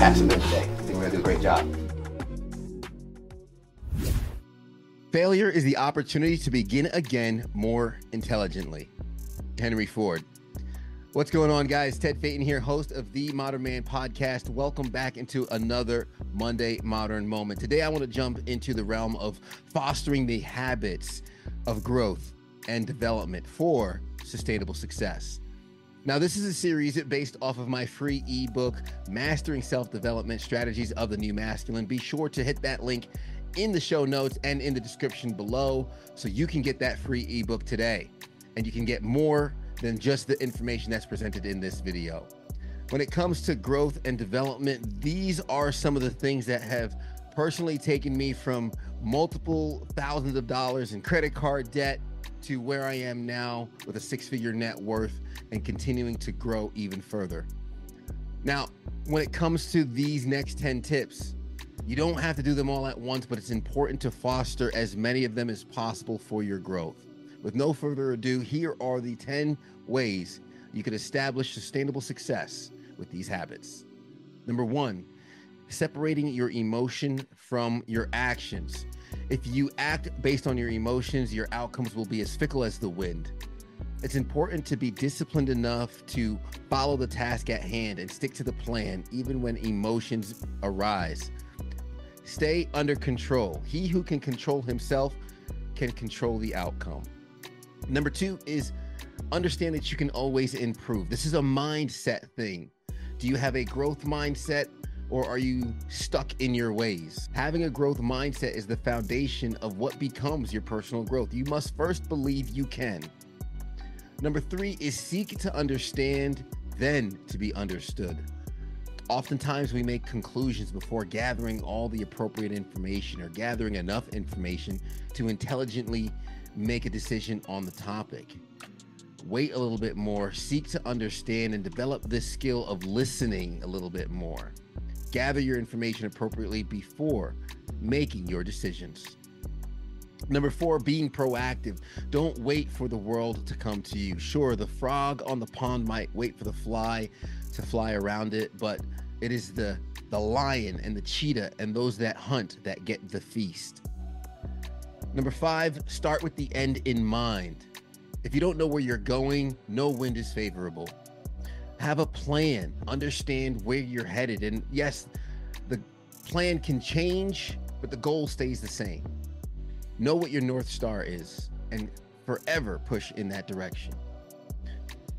today. I think we're gonna do a great job. Failure is the opportunity to begin again more intelligently. Henry Ford. What's going on, guys? Ted Phaeton here, host of the Modern Man podcast. Welcome back into another Monday Modern Moment. Today, I want to jump into the realm of fostering the habits of growth and development for sustainable success. Now, this is a series based off of my free ebook, Mastering Self Development Strategies of the New Masculine. Be sure to hit that link in the show notes and in the description below so you can get that free ebook today. And you can get more than just the information that's presented in this video. When it comes to growth and development, these are some of the things that have personally taken me from multiple thousands of dollars in credit card debt to where I am now with a six figure net worth and continuing to grow even further. Now, when it comes to these next 10 tips, you don't have to do them all at once, but it's important to foster as many of them as possible for your growth. With no further ado, here are the 10 ways you can establish sustainable success with these habits. Number one, separating your emotion from your actions. If you act based on your emotions, your outcomes will be as fickle as the wind. It's important to be disciplined enough to follow the task at hand and stick to the plan, even when emotions arise. Stay under control. He who can control himself can control the outcome. Number two is understand that you can always improve. This is a mindset thing. Do you have a growth mindset or are you stuck in your ways? Having a growth mindset is the foundation of what becomes your personal growth. You must first believe you can. Number three is seek to understand, then to be understood. Oftentimes, we make conclusions before gathering all the appropriate information or gathering enough information to intelligently make a decision on the topic. Wait a little bit more, seek to understand and develop this skill of listening a little bit more. Gather your information appropriately before making your decisions. Number four, being proactive. Don't wait for the world to come to you. Sure, the frog on the pond might wait for the fly to fly around it, but it is the the lion and the cheetah and those that hunt that get the feast. Number five, start with the end in mind. If you don't know where you're going, no wind is favorable. Have a plan, understand where you're headed. And yes, the plan can change, but the goal stays the same. Know what your North Star is and forever push in that direction.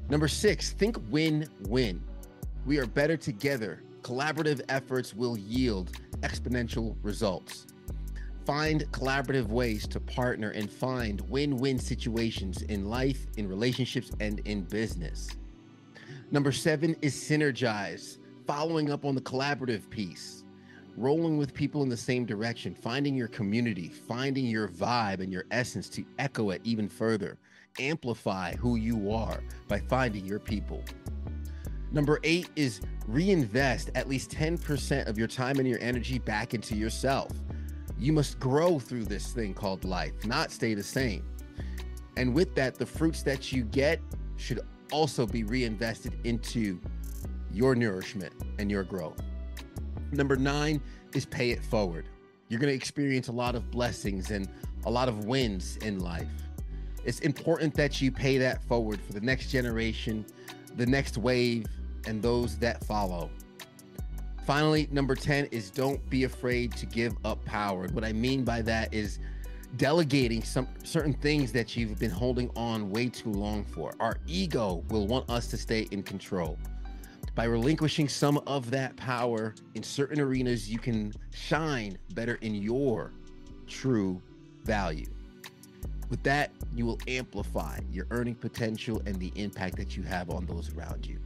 Number six, think win win. We are better together. Collaborative efforts will yield exponential results. Find collaborative ways to partner and find win win situations in life, in relationships, and in business. Number seven is synergize, following up on the collaborative piece, rolling with people in the same direction, finding your community, finding your vibe and your essence to echo it even further. Amplify who you are by finding your people. Number eight is reinvest at least 10% of your time and your energy back into yourself. You must grow through this thing called life, not stay the same. And with that, the fruits that you get should also be reinvested into your nourishment and your growth. Number nine is pay it forward. You're going to experience a lot of blessings and a lot of wins in life. It's important that you pay that forward for the next generation, the next wave, and those that follow. Finally, number 10 is don't be afraid to give up power. What I mean by that is delegating some certain things that you've been holding on way too long for. Our ego will want us to stay in control. By relinquishing some of that power in certain arenas, you can shine better in your true value. With that, you will amplify your earning potential and the impact that you have on those around you.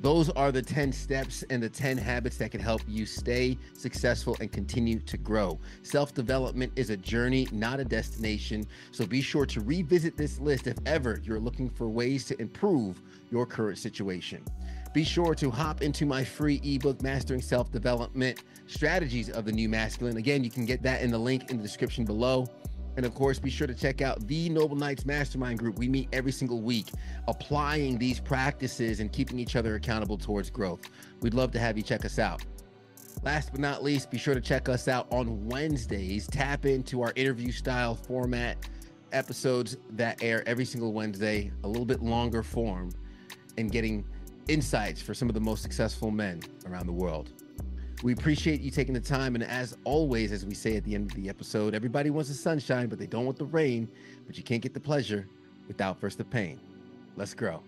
Those are the 10 steps and the 10 habits that can help you stay successful and continue to grow. Self development is a journey, not a destination. So be sure to revisit this list if ever you're looking for ways to improve your current situation. Be sure to hop into my free ebook, Mastering Self Development Strategies of the New Masculine. Again, you can get that in the link in the description below. And of course, be sure to check out the Noble Knights Mastermind Group. We meet every single week applying these practices and keeping each other accountable towards growth. We'd love to have you check us out. Last but not least, be sure to check us out on Wednesdays. Tap into our interview style format episodes that air every single Wednesday, a little bit longer form, and getting insights for some of the most successful men around the world. We appreciate you taking the time. And as always, as we say at the end of the episode, everybody wants the sunshine, but they don't want the rain. But you can't get the pleasure without first the pain. Let's grow.